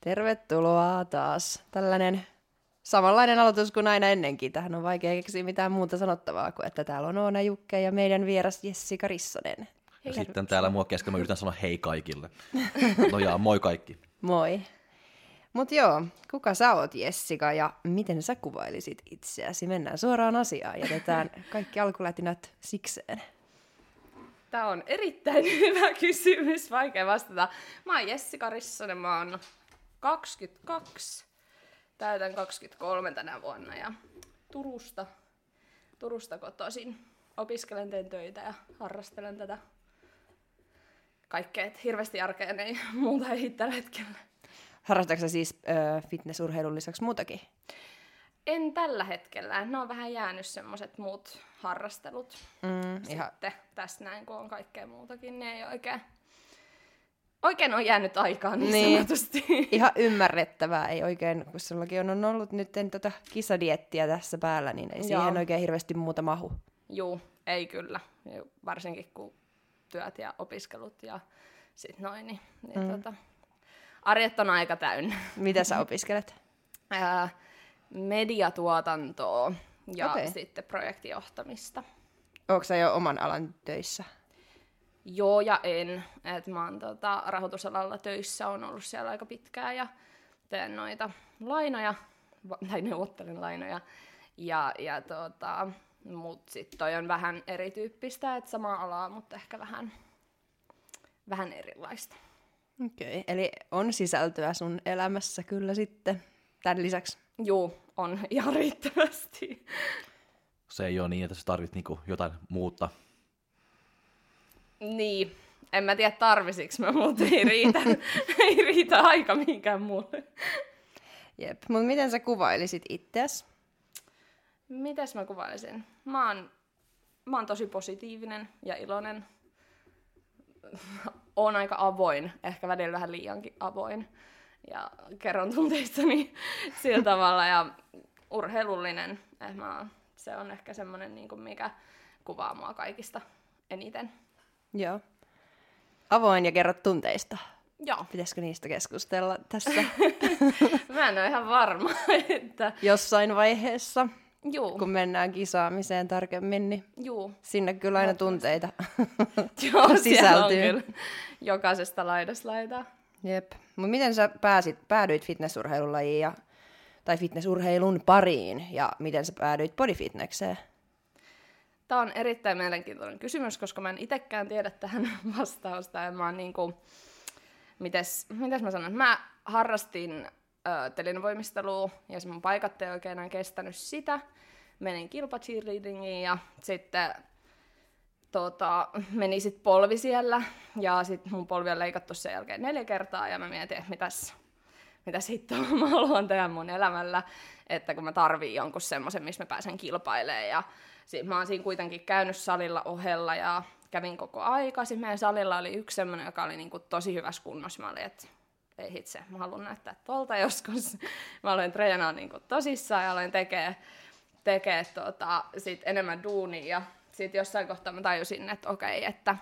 Tervetuloa taas. Tällainen samanlainen aloitus kuin aina ennenkin. Tähän on vaikea keksiä mitään muuta sanottavaa kuin, että täällä on Oona Jukke ja meidän vieras Jessica Rissonen. Ja sitten täällä mua kesken mä yritän sanoa hei kaikille. No jaa, moi kaikki. Moi. Mut joo, kuka sä oot Jessica ja miten sä kuvailisit itseäsi? Mennään suoraan asiaan. Jätetään kaikki alkulätinät sikseen. Tämä on erittäin hyvä kysymys, vaikea vastata. Mä oon Jessica Rissonen, mä oon 22, täytän 23 tänä vuonna ja Turusta, Turusta kotoisin. Opiskelen, teen töitä ja harrastelen tätä kaikkea, että hirveästi arkeen ei muuta ei tällä hetkellä. Harrastatko siis äh, fitnessurheilun lisäksi muutakin? En tällä hetkellä. Ne on vähän jäänyt semmoiset muut harrastelut. Mm, ihan, Sitten tässä näin, kun on kaikkea muutakin, niin ei oikein, oikein on jäänyt aikaa niin, Niin. sanotusti. ihan ymmärrettävää. Ei oikein, kun sullakin on ollut nyt tota kisadiettiä tässä päällä, niin ei siihen Joo. oikein hirveästi muuta mahu. Juu, ei kyllä. Varsinkin kun työt ja opiskelut ja sit noin, niin, niin mm. tota, arjet on aika täynnä. Mitä sä opiskelet? Ää, mediatuotantoa ja okay. sitten projektijohtamista. Onko sä jo oman alan töissä? Joo ja en. Et mä oon tota, rahoitusalalla töissä, on ollut siellä aika pitkään ja teen noita lainoja, tai neuvottelen lainoja. Ja, ja tota, mut sit toi on vähän erityyppistä, että sama alaa, mutta ehkä vähän, vähän erilaista. Okei, okay. eli on sisältöä sun elämässä kyllä sitten tämän lisäksi. Juu, on ihan riittävästi. Se ei ole niin, että sä tarvit niinku jotain muuta. Niin, en mä tiedä tarvisiks mä, mutta ei riitä, ei riitä aika mihinkään muulle. Jep, mutta miten sä kuvailisit itseäsi? Mitäs mä kuvailisin? Mä oon, mä oon tosi positiivinen ja iloinen. Oon aika avoin, ehkä välillä vähän liiankin avoin. Ja kerron tunteistani sillä tavalla. Ja urheilullinen. Eh, mä oon, se on ehkä semmonen, niin mikä kuvaa mua kaikista eniten. Joo. Avoin ja kerrot tunteista. Joo. Pitäisikö niistä keskustella tässä Mä en ole ihan varma, että... jossain vaiheessa, Juu, kun mennään kisaamiseen tarkemmin, niin juu. sinne kyllä aina tunteita Joo, on sisältyy. kyllä jokaisesta laidasta laitaa. Jep. Mutta miten sä pääsit, päädyit fitnessurheilulajiin ja, tai fitnessurheilun pariin ja miten sä päädyit bodyfitnekseen? Tämä on erittäin mielenkiintoinen kysymys, koska mä en itsekään tiedä tähän vastausta. Ja mä oon niinku, mites, mites mä sanon, mä harrastin ö, telinevoimistelua ja se mun paikat ei oikein enää kestänyt sitä. Menin kilpacheerleadingiin ja sitten tota, meni sit polvi siellä ja sitten mun polvi on leikattu sen jälkeen neljä kertaa ja mä mietin, että mitäs, mitä sitten mä haluan tehdä mun elämällä, että kun mä tarviin jonkun semmoisen, missä mä pääsen kilpailemaan ja sit mä oon siinä kuitenkin käynyt salilla ohella ja kävin koko aika. Sitten meidän salilla oli yksi semmoinen, joka oli niinku tosi hyvässä kunnossa. Mä olin, että ei hitse, mä haluan näyttää tolta joskus. Mä aloin treenaa niinku tosissaan ja aloin tekee, tekee tota, sit enemmän duunia. Ja sitten jossain kohtaa mä tajusin, että okei, että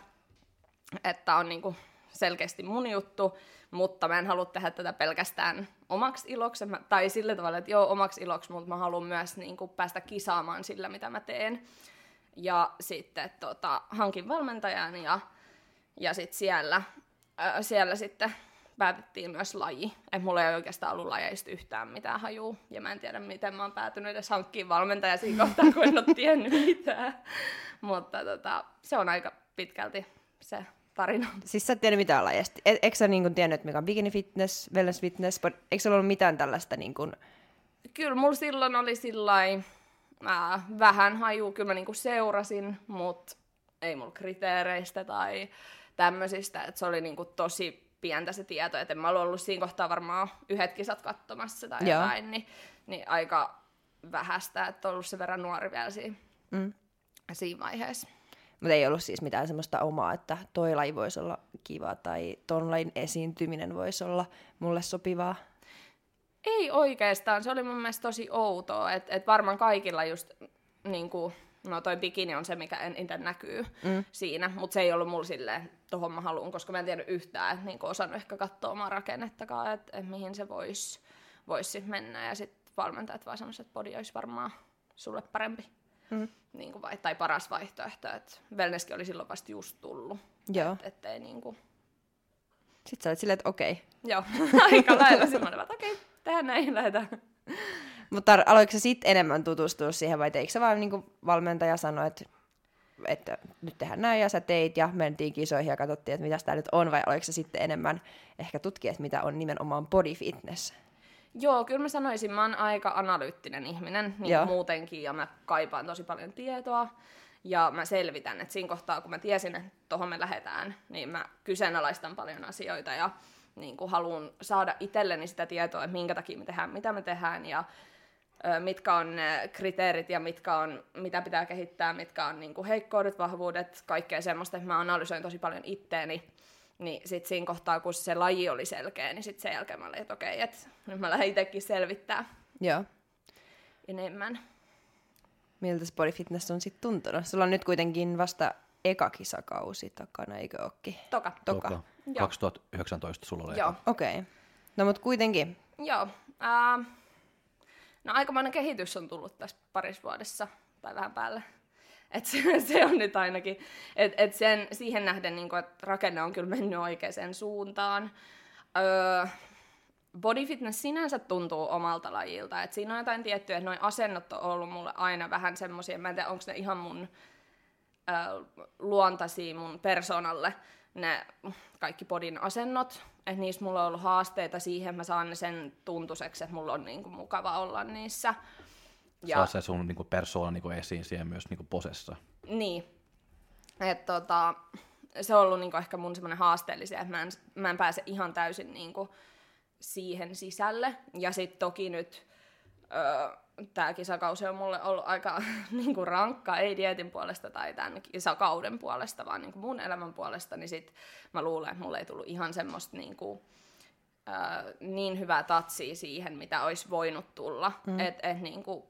että on niinku selkeästi mun juttu, mutta mä en halua tehdä tätä pelkästään omaksi iloksi, tai sillä tavalla, että joo, omaksi iloksi, mutta mä haluan myös niinku päästä kisaamaan sillä, mitä mä teen. Ja sitten tota, hankin valmentajan ja, ja sitten siellä, ää, siellä sitten päätettiin myös laji. Et mulla ei oikeastaan ollut lajeista yhtään mitään hajua. Ja mä en tiedä, miten mä oon päätynyt edes hankkiin valmentaja siinä kohtaa, kun en ole tiennyt mitään. Mutta tota, se on aika pitkälti se tarina. Siis sä et tiedä mitään lajeista. E- eikö sä niinku tiennyt, mikä on bikini fitness, wellness fitness, eikö sulla ollut mitään tällaista niinku... Kyllä mulla silloin oli sillai, ää, vähän haju, kyllä mä niinku seurasin, mutta ei mulla kriteereistä tai tämmöisistä, että se oli niinku tosi pientä se tieto, että en mä ollut ollut siinä kohtaa varmaan yhdet kisat katsomassa tai Joo. jotain, niin, niin aika vähäistä, että on ollut sen verran nuori vielä siinä, Mm. siinä vaiheessa. Mutta ei ollut siis mitään semmoista omaa, että toi laji voisi olla kiva tai ton lajin esiintyminen voisi olla mulle sopivaa. Ei oikeastaan, se oli mun mielestä tosi outoa, että et varmaan kaikilla just niin kuin, no toi bikini on se, mikä eniten näkyy mm. siinä, mutta se ei ollut mulla silleen, tohon mä haluan, koska mä en tiedä yhtään, että niin osannut ehkä katsoa omaa rakennettakaan, että et mihin se voisi vois sit mennä, ja sitten valmentajat vaan sanoisivat, että body olisi varmaan sulle parempi. Mm. Niin kuin vai, tai paras vaihtoehto, että wellnesskin oli silloin vasta just tullut. Joo. Et, ettei niin kuin... Sitten sä olet silleen, että okei. Joo, aika lailla semmoinen, että okei, tehdään näin, lähdetään. Mutta aloitko sä sitten enemmän tutustua siihen vai teikö sä vaan niin valmentaja sanoi, että, että nyt tehdään näin ja sä teit ja mentiin kisoihin ja katsottiin, että mitä tämä nyt on vai aloitko sä sitten enemmän ehkä tutkia, että mitä on nimenomaan body fitness? Joo, kyllä mä sanoisin, mä oon aika analyyttinen ihminen niin Joo. muutenkin ja mä kaipaan tosi paljon tietoa. Ja mä selvitän, että siinä kohtaa, kun mä tiesin, että tuohon me lähdetään, niin mä kyseenalaistan paljon asioita ja niin kuin haluan saada itselleni sitä tietoa, että minkä takia me tehdään, mitä me tehdään ja mitkä on ne kriteerit ja mitkä on, mitä pitää kehittää, mitkä on niin kuin heikkoudet, vahvuudet, kaikkea semmoista, että mä analysoin tosi paljon itteeni niin sitten siinä kohtaa, kun se laji oli selkeä, niin sitten sen jälkeen mä olin, että okei, että nyt mä lähden itsekin selvittää Joo. enemmän. Miltä body fitness on sitten tuntunut? Sulla on nyt kuitenkin vasta eka kisakausi takana, eikö ookin? Toka. Toka. Toka. 2019 sulla oli Joo. Okei. Okay. No mut kuitenkin. Joo. Uh, no aikamoinen kehitys on tullut tässä parissa vuodessa, tai vähän päälle. Et se, se on nyt ainakin, että et sen, siihen nähden, niin että rakenne on kyllä mennyt oikeaan suuntaan. Öö, body fitness sinänsä tuntuu omalta lajilta. Et siinä on jotain tiettyä, että noin asennot on ollut mulle aina vähän semmoisia, mä en tiedä, onko ne ihan mun ö, luontaisia mun persoonalle, ne kaikki podin asennot. Että niissä mulla on ollut haasteita siihen, mä saan ne sen tuntuseksi, että mulla on niinku mukava olla niissä. Ja... Saa se sun niinku persoona niinku esiin siihen myös niinku posessa. Niin. Et, tota, se on ollut niinku ehkä mun semmoinen haasteellisia, että mä en, mä en pääse ihan täysin niinku siihen sisälle. Ja sitten toki nyt öö, tämä kisakausi on mulle ollut aika niinku rankka, ei dietin puolesta tai tämän kisakauden puolesta, vaan niinku mun elämän puolesta, niin sit mä luulen, että mulle ei tullut ihan semmoista niinku, öö, niin hyvää tatsia siihen, mitä olisi voinut tulla. Mm. Että et, niinku,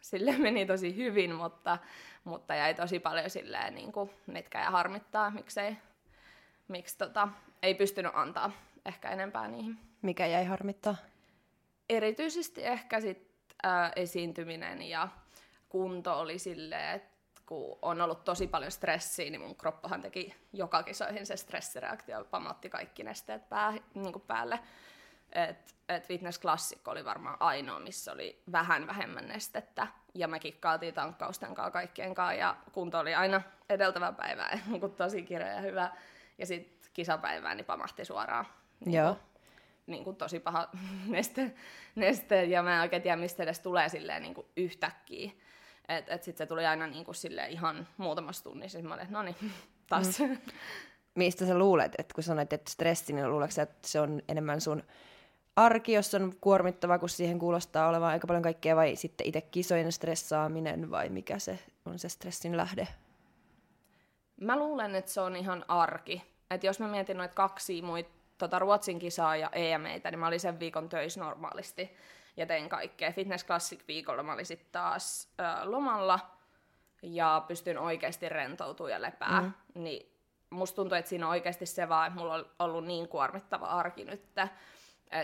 sille meni tosi hyvin, mutta, mutta jäi tosi paljon silleen, niin kuin, mitkä ja harmittaa, miksei, miksi tota, ei pystynyt antaa ehkä enempää niihin. Mikä jäi harmittaa? Erityisesti ehkä sit, ää, esiintyminen ja kunto oli silleen, että kun on ollut tosi paljon stressiä, niin mun kroppahan teki joka kisoihin se stressireaktio, pamatti kaikki nesteet pää, niin päälle. Et, et Fitness Classic oli varmaan ainoa, missä oli vähän vähemmän nestettä. Ja me kikkaaltiin tankkausten kanssa kaikkien kanssa ja kunto oli aina edeltävä päivä niin tosi kireä ja hyvä. Ja sitten kisapäivään niin pamahti suoraan. Niin Joo. Niin kuin tosi paha neste, neste, ja mä en oikein tiedä, mistä edes tulee silleen niin kuin yhtäkkiä. Että et sitten se tuli aina niin kuin silleen ihan muutamassa tunnissa, siis mä olin, että no niin, taas. Mm. Mistä sä luulet, että kun sanoit, että stressi, niin luuletko että se on enemmän sun arki, jos on kuormittava, kun siihen kuulostaa olevan aika paljon kaikkea, vai sitten itse kisojen stressaaminen, vai mikä se on se stressin lähde? Mä luulen, että se on ihan arki. Että jos mä mietin noita kaksi muita tota Ruotsin kisaa ja EMEitä, niin mä olin sen viikon töissä normaalisti ja tein kaikkea. Fitness Classic viikolla mä olin sitten taas ö, lomalla ja pystyn oikeasti rentoutumaan ja lepää. Mm. Niin musta tuntuu, että siinä on oikeasti se vaan, että mulla on ollut niin kuormittava arki nyt, että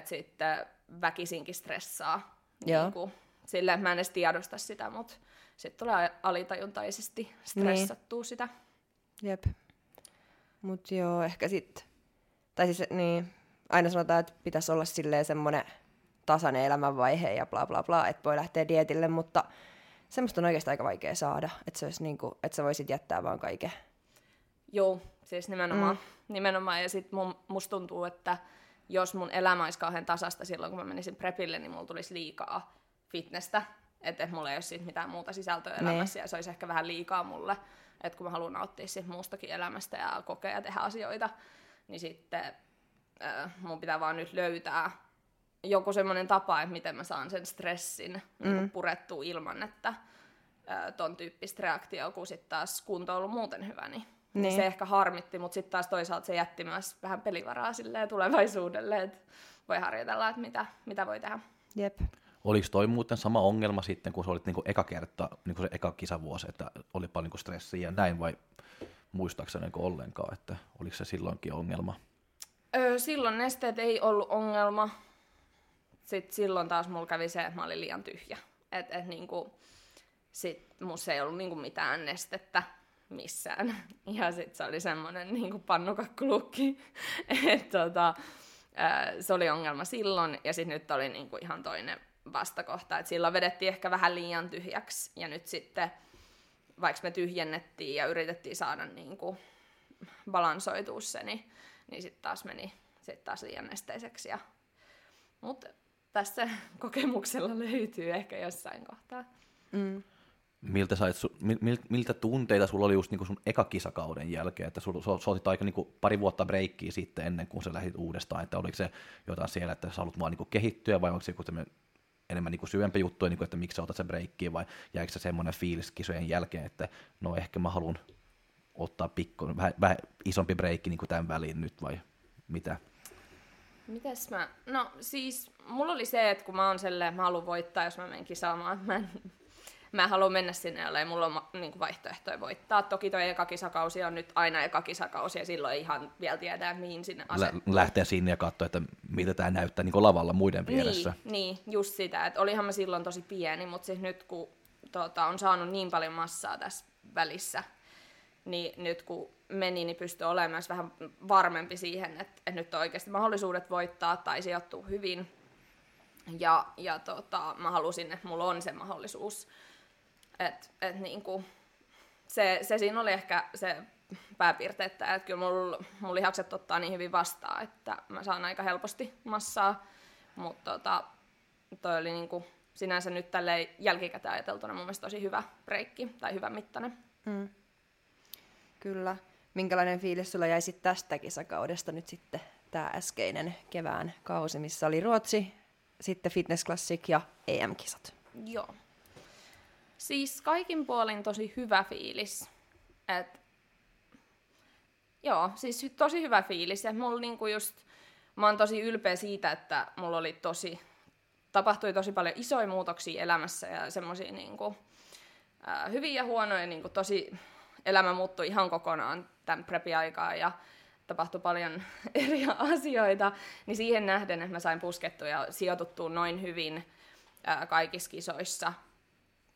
sitten väkisinkin stressaa. Niin kuin, silleen, mä en edes tiedosta sitä, mutta sitten tulee alitajuntaisesti stressattua niin. sitä. Jep. Mut joo, ehkä sitten, tai siis niin, aina sanotaan, että pitäisi olla silleen semmoinen tasainen elämänvaihe ja bla bla bla, että voi lähteä dietille, mutta semmoista on oikeastaan aika vaikea saada, että, se olisi niin kuin, että sä voisit jättää vaan kaiken. Joo, siis nimenomaan. Mm. nimenomaan. Ja sitten musta tuntuu, että jos mun elämä olisi kauhean tasasta silloin, kun mä menisin prepille, niin mulla tulisi liikaa fitnessä. Että et mulla ei olisi mitään muuta sisältöä niin. elämässä, ja se olisi ehkä vähän liikaa mulle. Että kun mä haluan nauttia siitä muustakin elämästä ja kokea ja tehdä asioita, niin sitten äh, mun pitää vaan nyt löytää joku semmoinen tapa, että miten mä saan sen stressin niin mm. niin purettua ilman, että äh, ton tyyppistä reaktioa, kun sitten taas kunto on ollut muuten hyvä, niin niin. Se ehkä harmitti, mutta sitten taas toisaalta se jätti myös vähän pelivaraa tulevaisuudelle, että voi harjoitella, että mitä, mitä voi tehdä. Jep. Oliko toi muuten sama ongelma sitten, kun se olit niinku eka kerta, niinku se eka kisavuosi, että oli paljon niinku stressiä ja näin, vai muistaakseni niinku ollenkaan, että oliko se silloinkin ongelma? Öö, silloin nesteet ei ollut ongelma. Sitten silloin taas mulla kävi se, että mä olin liian tyhjä. Et, et niinku, sit musta ei ollut niinku mitään nestettä missään. Ja sit se oli semmonen niinku pannukakkulukki. että tota, se oli ongelma silloin, ja sitten nyt oli niinku ihan toinen vastakohta. Et silloin vedettiin ehkä vähän liian tyhjäksi, ja nyt sitten, vaikka me tyhjennettiin ja yritettiin saada niinku balansoitua se, niin, niin sitten taas meni sit taas liian nesteiseksi. Ja... Mutta tässä kokemuksella löytyy ehkä jossain kohtaa. Mm. Miltä, sait, su- mil, mil, miltä tunteita sulla oli just niinku sun eka kisakauden jälkeen, että sulla, otit aika niinku pari vuotta breikkiä sitten ennen kuin sä lähdit uudestaan, että oliko se jotain siellä, että sä haluat vaan niinku kehittyä vai onko se joku enemmän niinku syvempi juttu, niinku, että miksi sä otat sen breikkiä vai jäikö se semmoinen fiilis kisojen jälkeen, että no ehkä mä haluan ottaa pikku, vähän, vähän isompi breikki niin tämän väliin nyt vai mitä? Mites mä? No siis mulla oli se, että kun mä oon selleen, mä haluan voittaa, jos mä menen kisaamaan. Mä en, mä haluan mennä sinne, jolle mulla on niin kuin vaihtoehtoja voittaa. Toki toi eka kisakausi on nyt aina eka kisakausi ja silloin ihan vielä tiedä, mihin sinne asettuu. Lä- lähteä sinne ja katsoa, että miltä tämä näyttää niin lavalla muiden vieressä. Niin, niin, just sitä. Että olihan mä silloin tosi pieni, mutta siis nyt kun tota, on saanut niin paljon massaa tässä välissä, niin nyt kun meni, niin pystyi olemaan myös vähän varmempi siihen, että, että nyt on oikeasti mahdollisuudet voittaa tai sijoittua hyvin. Ja, ja tota, mä halusin, että mulla on se mahdollisuus. Et, et niinku, se, se siinä oli ehkä se pääpiirte, että, kyllä mulla, mulla lihakset ottaa niin hyvin vastaan, että mä saan aika helposti massaa. Mutta tota, toi oli niinku, sinänsä nyt tälle jälkikäteen ajateltuna mun mielestä tosi hyvä breikki tai hyvä mittainen. Mm. Kyllä. Minkälainen fiilis sulla jäi sitten tästä kisakaudesta nyt sitten tämä äskeinen kevään kausi, missä oli Ruotsi, sitten Fitness Classic ja EM-kisat? Joo. Siis kaikin puolin tosi hyvä fiilis. Et, joo, siis tosi hyvä fiilis. Et mulla niinku just, mä oon tosi ylpeä siitä, että mulla oli tosi, tapahtui tosi paljon isoja muutoksia elämässä ja semmoisia niinku, äh, hyviä ja huonoja, niinku tosi, elämä muuttui ihan kokonaan tämän prepi-aikaa ja tapahtui paljon eri asioita, niin siihen nähden, että mä sain puskettua ja sijoituttua noin hyvin kaikissa kisoissa,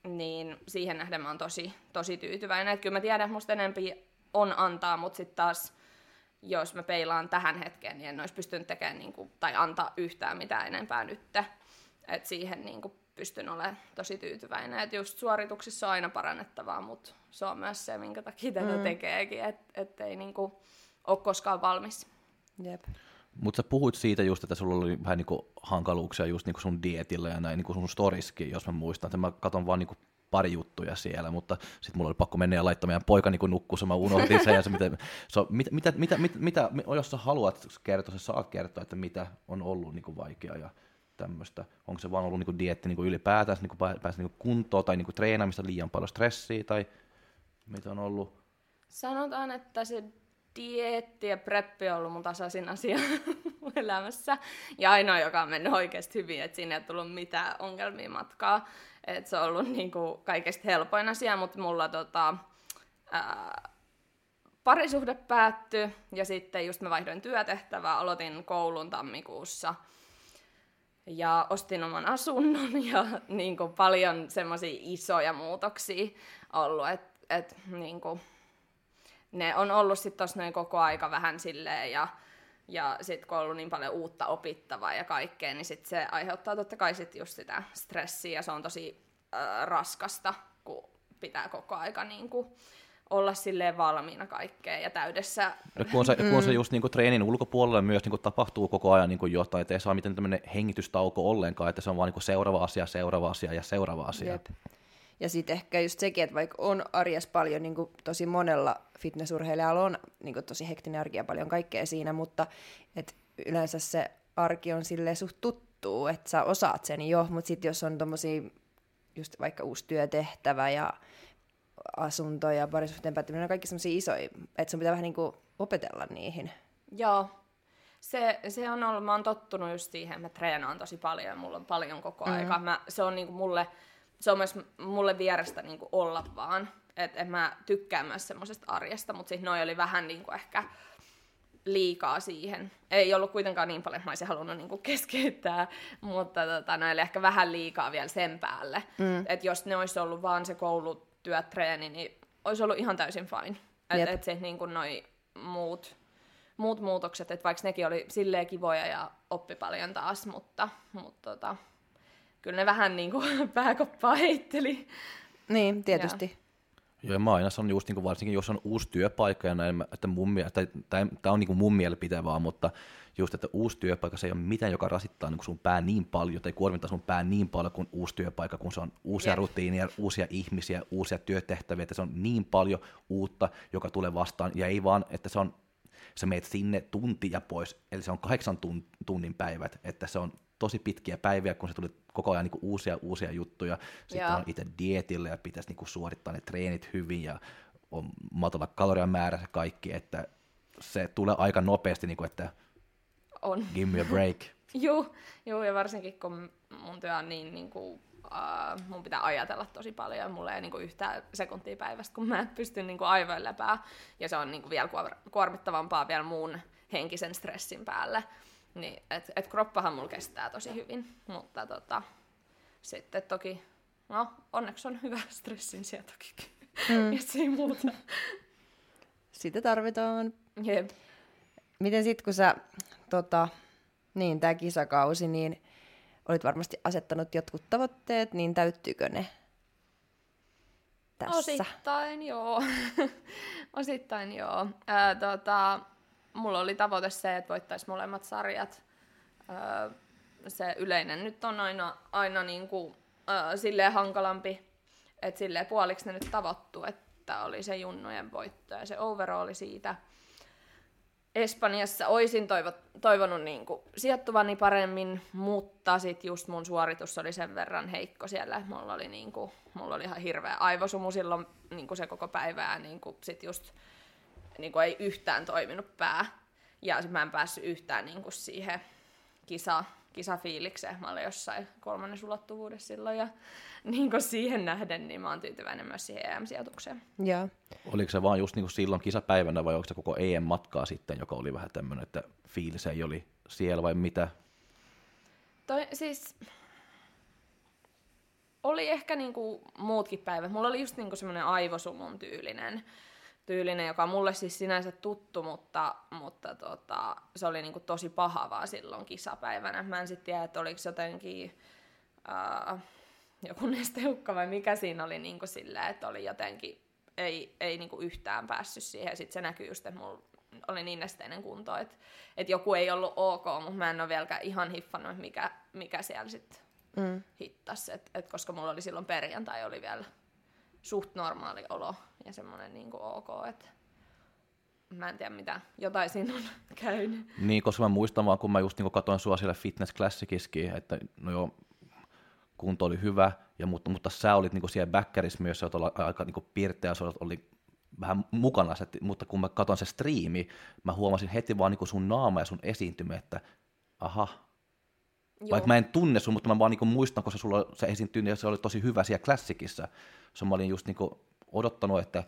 niin siihen nähden mä oon tosi, tosi tyytyväinen. Et kyllä mä tiedän, että musta enempi on antaa, mutta sitten taas jos mä peilaan tähän hetkeen, niin en olisi pystynyt tekemään niin kuin, tai antaa yhtään mitään enempää nyt. Et siihen niin kuin, pystyn olemaan tosi tyytyväinen. Et just suorituksissa on aina parannettavaa, mutta se on myös se, minkä takia tätä mm. tekeekin, että ei niin kuin, ole koskaan valmis. Jep. Mutta sä puhuit siitä just, että sulla oli vähän niinku hankaluuksia just niinku sun dietillä ja näin niinku sun storiskin, jos mä muistan. Mä katson vaan niinku pari juttuja siellä, mutta sitten mulla oli pakko mennä ja laittaa meidän poika niin nukkuun, mä unohdin sen. Ja se, miten, so, mit, mitä, mitä, mitä, mitä, jos sä haluat kertoa, sä saat kertoa, että mitä on ollut niin vaikeaa ja tämmöistä. Onko se vaan ollut niin dietti niin ylipäätään, niin päästä niin kuntoon tai niin treenaamista liian paljon stressiä tai mitä on ollut? Sanotaan, että se dietti ja preppi on ollut mun tasaisin asia elämässä. Ja ainoa, joka on mennyt oikeasti hyvin, että siinä ei tullut mitään ongelmia matkaa. Et se on ollut niinku kaikista helpoin asia, mutta mulla tota, ää, parisuhde päättyi ja sitten just mä vaihdoin työtehtävää, aloitin koulun tammikuussa ja ostin oman asunnon ja niin kuin paljon semmoisia isoja muutoksia ollut, että et, niin ne on ollut sitten tuossa noin koko aika vähän silleen ja, ja sitten kun on ollut niin paljon uutta opittavaa ja kaikkea, niin sit se aiheuttaa totta kai sit just sitä stressiä ja se on tosi äh, raskasta, kun pitää koko aika niin kuin, olla silleen valmiina kaikkeen ja täydessä. Ja kun on se, kun on se just niin kuin treenin ulkopuolella myös niin kuin tapahtuu koko ajan niin kuin jotain, että ei saa mitään tämmöinen hengitystauko ollenkaan, että se on vaan niin kuin seuraava asia, seuraava asia ja seuraava asia. Jep. Ja sitten ehkä just sekin, että vaikka on arjes paljon, niin kuin tosi monella fitnessurheilijalla on niin kuin tosi hektinen arki ja paljon kaikkea siinä, mutta et yleensä se arki on sille suht tuttuu, että sä osaat sen jo, mutta sitten jos on tommosia just vaikka uusi työtehtävä ja asunto ja parisuhteen päättyminen, on kaikki semmoisia isoja, että sun pitää vähän niin kuin opetella niihin. Joo. Se, se on ollut, mä oon tottunut just siihen, että mä treenaan tosi paljon ja mulla on paljon koko mm. aika. Mä, se on niinku mulle, se on myös mulle vierestä niinku olla vaan. Että et mä tykkään myös semmoisesta arjesta, mutta sitten noi oli vähän niinku ehkä liikaa siihen. Ei ollut kuitenkaan niin paljon, että mä olisin halunnut niinku keskeyttää, mutta tota, ne oli ehkä vähän liikaa vielä sen päälle. Mm. Että jos ne olisi ollut vaan se koulutyötreeni, niin olisi ollut ihan täysin fine. Että et se niinku noi muut, muut muutokset, että vaikka nekin oli silleen kivoja ja oppi paljon taas, mutta, mutta tota, kyllä ne vähän niinku pääkoppaa heitteli. Niin, tietysti. Ja. Joo, ja mä aina sanon just niin kuin varsinkin, jos on uusi työpaikka ja näin, että mun, tämä on niin kuin mun mielipite vaan, mutta just, että uusi työpaikka, se ei ole mitään, joka rasittaa niin sun pää niin paljon, tai kuormittaa sun pää niin paljon kuin uusi työpaikka, kun se on uusia yep. rutiineja, uusia ihmisiä, uusia työtehtäviä, että se on niin paljon uutta, joka tulee vastaan, ja ei vaan, että se on, sä meet sinne tuntia pois, eli se on kahdeksan tunnin päivät, että se on tosi pitkiä päiviä, kun se tuli koko ajan niin kuin uusia uusia juttuja. Sitten Joo. on itse dietillä ja pitäisi niin kuin suorittaa ne treenit hyvin ja on matala kalorian määrä se kaikki, että se tulee aika nopeasti, niin kuin, että on. give me a break. Joo, joo, ja varsinkin kun mun työ on niin, niin kuin, uh, mun pitää ajatella tosi paljon ja mulla ei niin kuin yhtään sekuntia päivästä, kun mä en pysty niin kuin aivoin lepää. Ja se on niin kuin vielä kuormittavampaa vielä muun henkisen stressin päälle. Niin, et, et kroppahan mulla kestää tosi hyvin, mutta tota, sitten toki, no onneksi on hyvä stressin sietokyky, mm. jos ei muuta. Sitä tarvitaan. Jep. Miten sitten, kun sä, tota, niin tämä kisakausi, niin olit varmasti asettanut jotkut tavoitteet, niin täyttyykö ne tässä? Osittain joo. Osittain joo. Ää, tota, mulla oli tavoite se, että voittaisi molemmat sarjat. Öö, se yleinen nyt on aina, aina niin kuin, öö, silleen hankalampi, että silleen puoliksi ne nyt tavoittu, että oli se junnojen voitto ja se overalli siitä. Espanjassa olisin toivo, toivonut niin kuin sijoittuvani paremmin, mutta sitten just mun suoritus oli sen verran heikko siellä, mulla oli, niin kuin, mulla oli ihan hirveä aivosumu silloin niin kuin se koko päivä ja niin kuin sit just niin kuin ei yhtään toiminut pää. Ja mä en päässyt yhtään niin kuin siihen kisa, kisafiilikseen. Mä olin jossain kolmannen ulottuvuudessa silloin ja niin kuin siihen nähden, niin mä oon tyytyväinen myös siihen EM-sijoitukseen. Ja. Oliko se vaan just niin kuin silloin kisapäivänä vai onko se koko EM-matkaa sitten, joka oli vähän tämmöinen, että fiilis ei oli siellä vai mitä? Toi, siis oli ehkä niinku muutkin päivät. Mulla oli just niinku semmoinen aivosumun tyylinen tyylinen, joka on mulle siis sinänsä tuttu, mutta, mutta tota, se oli niinku tosi paha vaan silloin kisapäivänä. Mä en sitten tiedä, että oliko jotenkin ää, joku nesteukka vai mikä siinä oli niinku sillä, että oli jotenkin, ei, ei niinku yhtään päässyt siihen. Sitten se näkyy just, että mulla oli niin nesteinen kunto, että, että joku ei ollut ok, mutta mä en ole vieläkään ihan hiffannut, mikä, mikä siellä sitten mm. hittasi. Et, et koska mulla oli silloin perjantai oli vielä suht normaali olo ja semmoinen niin ok, että mä en tiedä mitä, jotain siinä on käynyt. Niin, koska mä muistan vaan, kun mä just niin katsoin sua siellä Fitness Classiciskin, että no joo, kunto oli hyvä, ja, mutta, mutta sä olit niin siellä backerissa myös, sä olit aika niin pirteä, sä oli vähän mukana, mutta kun mä katson se striimi, mä huomasin heti vaan niin sun naama ja sun esiintymä, että aha, Joo. Vaikka mä en tunne sun, mutta mä vaan niin muistan, koska sulla se esiintyi ja se oli tosi hyvä siellä klassikissa. Se mä olin just niin odottanut, että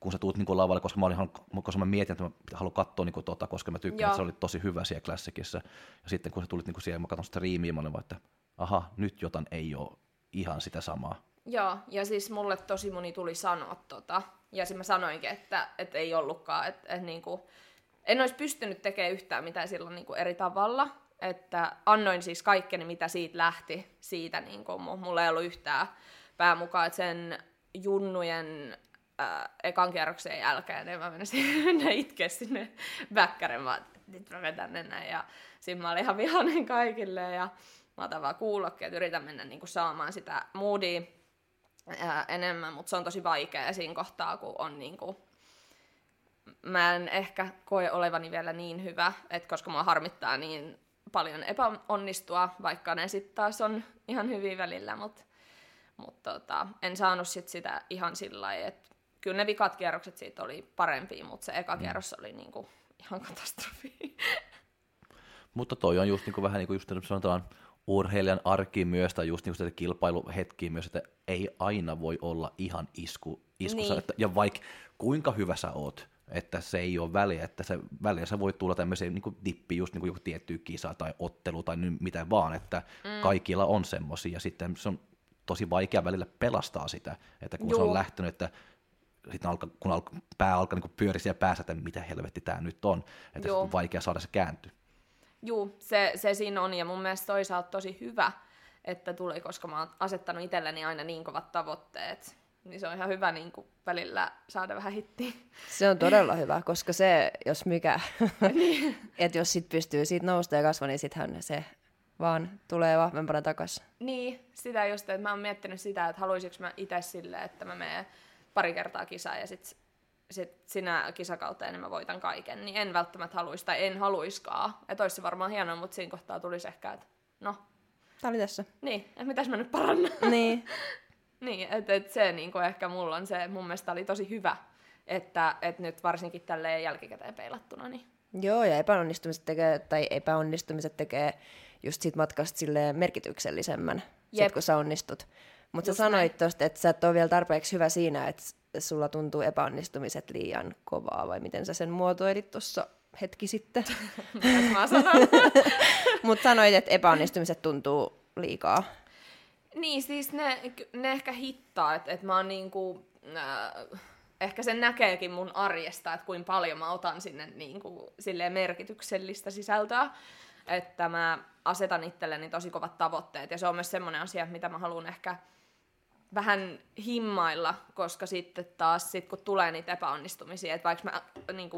kun sä tuut niin lavalle, koska mä, olin, koska mä mietin, että mä haluan katsoa niin tota, koska mä tykkään, Joo. että se oli tosi hyvä siellä klassikissa. Ja sitten kun sä tulit niin siellä, mä katson sitä riimiä, mä olin vaan, että aha, nyt jotain ei ole ihan sitä samaa. Joo, ja siis mulle tosi moni tuli sanoa tota, ja sitten mä sanoinkin, että, että ei ollutkaan, että, että niin kuin, en olisi pystynyt tekemään yhtään mitään silloin niin kuin eri tavalla, että annoin siis kaikkeni, mitä siitä lähti, siitä niin kuin, mulla ei ollut yhtään pää mukaan, että sen junnujen äh, ekan kierroksen jälkeen, niin mä menisin mennä itkeä sinne väkkären, mä nyt mä vedän näin, ja sitten mä olin ihan vihainen kaikille, ja mä otan vaan kuulokkeet, yritän mennä niin kuin saamaan sitä moodia ää, enemmän, mutta se on tosi vaikea siinä kohtaa, kun on niin kuin, mä en ehkä koe olevani vielä niin hyvä, että koska mua harmittaa niin paljon epäonnistua, vaikka ne sitten taas on ihan hyvin välillä, mutta mut tota, en saanut sit sitä ihan sillä lailla, että kyllä ne vikat kierrokset siitä oli parempia, mutta se eka mm. kierros oli niinku ihan katastrofi. Mutta toi on just niin kuin, vähän niin kuin just sanotaan urheilijan arkiin myös, tai just niin kuin kilpailuhetkiin myös, että ei aina voi olla ihan isku, iskussa. Niin. Että, ja vaikka kuinka hyvä sä oot, että se ei ole väliä, että se väliä se voi tulla tämmöiseen niin dippi, just niin kuin joku tietty kisa tai ottelu tai mitä vaan, että mm. kaikilla on semmoisia, ja sitten se on tosi vaikea välillä pelastaa sitä, että kun Joo. se on lähtenyt, että sitten alka, kun alka, pää alkaa niin pyöriä siellä päässä, että mitä helvetti tämä nyt on, että on vaikea saada se käänty. Joo, se, se siinä on, ja mun mielestä toisaalta tosi hyvä, että tuli, koska mä oon asettanut itselleni aina niin kovat tavoitteet, niin se on ihan hyvä niin kuin välillä saada vähän hittiä. Se on todella hyvä, koska se, jos mikä, niin. että jos sit pystyy siitä nousta ja kasvaa, niin sittenhän se vaan tulee vahvempana takaisin. Niin, sitä just, että mä oon miettinyt sitä, että haluaisinko mä itse silleen, että mä menen pari kertaa kisaan ja sit, sit sinä kisakauteen niin mä voitan kaiken, niin en välttämättä haluaisi tai en haluiskaan. Että olisi se varmaan hienoa, mutta siinä kohtaa tulisi ehkä, että no. Tää oli tässä. Niin, että mitäs mä nyt parannan. Niin. niin, että et se niin ehkä mulla on se, mun mielestä oli tosi hyvä, että et nyt varsinkin tälleen jälkikäteen peilattuna. Niin. Joo, ja epäonnistumiset tekee, tai epäonnistumiset tekee just siitä matkasta silleen merkityksellisemmän, sit kun sä onnistut. Mutta sä sanoit tuosta, että sä et ole vielä tarpeeksi hyvä siinä, että sulla tuntuu epäonnistumiset liian kovaa, vai miten sä sen muotoilit tuossa hetki sitten? Mitä mä sanon? Mutta sanoit, että epäonnistumiset tuntuu liikaa. Niin, siis ne, ne ehkä hittaa, että et mä oon niinku, äh, ehkä sen näkeekin mun arjesta, että kuinka paljon mä otan sinne niinku, silleen merkityksellistä sisältöä että mä asetan itselleni tosi kovat tavoitteet. Ja se on myös semmoinen asia, mitä mä haluan ehkä vähän himmailla, koska sitten taas sit kun tulee niitä epäonnistumisia, että vaikka mä niin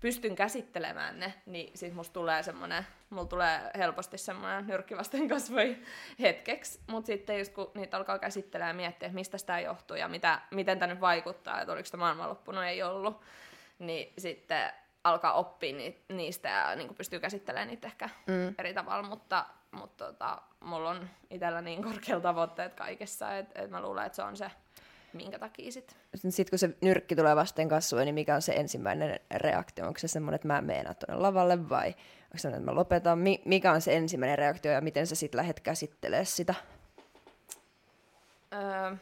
pystyn käsittelemään ne, niin sit musta tulee semmoinen, mulla tulee helposti semmoinen nyrkkivasten kasvoi hetkeksi, mutta sitten just kun niitä alkaa käsittelemään ja miettiä, että mistä sitä johtuu ja mitä, miten tämä nyt vaikuttaa, että oliko sitä maailmanloppu, no ei ollut, niin sitten alkaa oppia niistä ja niin pystyy käsittelemään niitä ehkä mm. eri tavalla, mutta, mutta tota, mulla on itsellä niin korkealla tavoitteet kaikessa, että et mä luulen, että se on se, minkä takia sit. Sitten kun se nyrkki tulee vasten kasvua, niin mikä on se ensimmäinen reaktio? Onko se semmoinen, että mä menen tuonne lavalle vai onko se että mä lopetan? mikä on se ensimmäinen reaktio ja miten sä sitten lähdet käsittelemään sitä? Öö,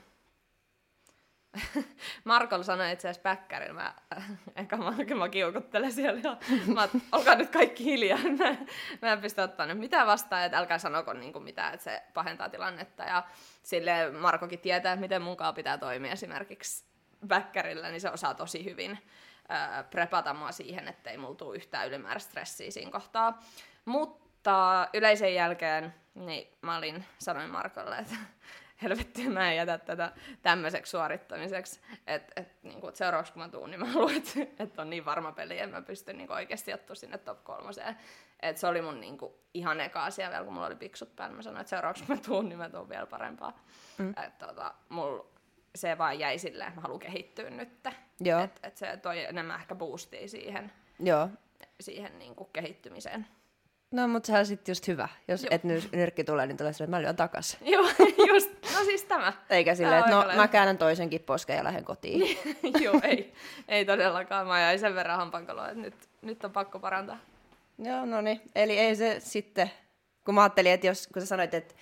Markolla sanoi itse asiassa päkkärillä, mä, ehkä mä, mä kiukuttelen siellä ja mä olkaa nyt kaikki hiljaa, mä, mä en pysty ottaa nyt mitään vastaan, että älkää sanoko niin kuin mitään, että se pahentaa tilannetta. Ja sille Markokin tietää, miten mukaan pitää toimia esimerkiksi päkkärillä, niin se osaa tosi hyvin äh, prepata mua siihen, ettei mulla tule yhtään ylimääräistä stressiä siinä kohtaa. Mutta yleisen jälkeen niin mä olin, sanoin Markolle, että helvetti, mä en jätä tätä tämmöiseksi suorittamiseksi. Että et, niin et seuraavaksi kun mä tuun, niin mä haluan, että et on niin varma peli, että mä pystyn niin oikeasti ottaa sinne top kolmoseen. Et se oli mun niin kuin, ihan eka asia vielä, kun mulla oli piksut päällä. Mä sanoin, että seuraavaksi kun mä tuun, niin mä tuun vielä parempaa. Mm. että tota, mulla se vaan jäi silleen, että mä haluan kehittyä nyt. Että et se toi enemmän ehkä boostia siihen, Joo. siihen niin kuin, kehittymiseen. No, mutta sehän on sitten just hyvä. Jos Joo. et nyrkki tulee, niin tulee silleen, että mä lyön takas. Joo, just. No siis tämä. Eikä silleen, että no mä käännän toisenkin posken ja lähden kotiin. Joo, ei. Ei todellakaan. Mä jäin sen verran hampankaloa, että nyt, nyt on pakko parantaa. Joo, no niin. Eli ei se sitten, kun mä ajattelin, että jos, kun sä sanoit, että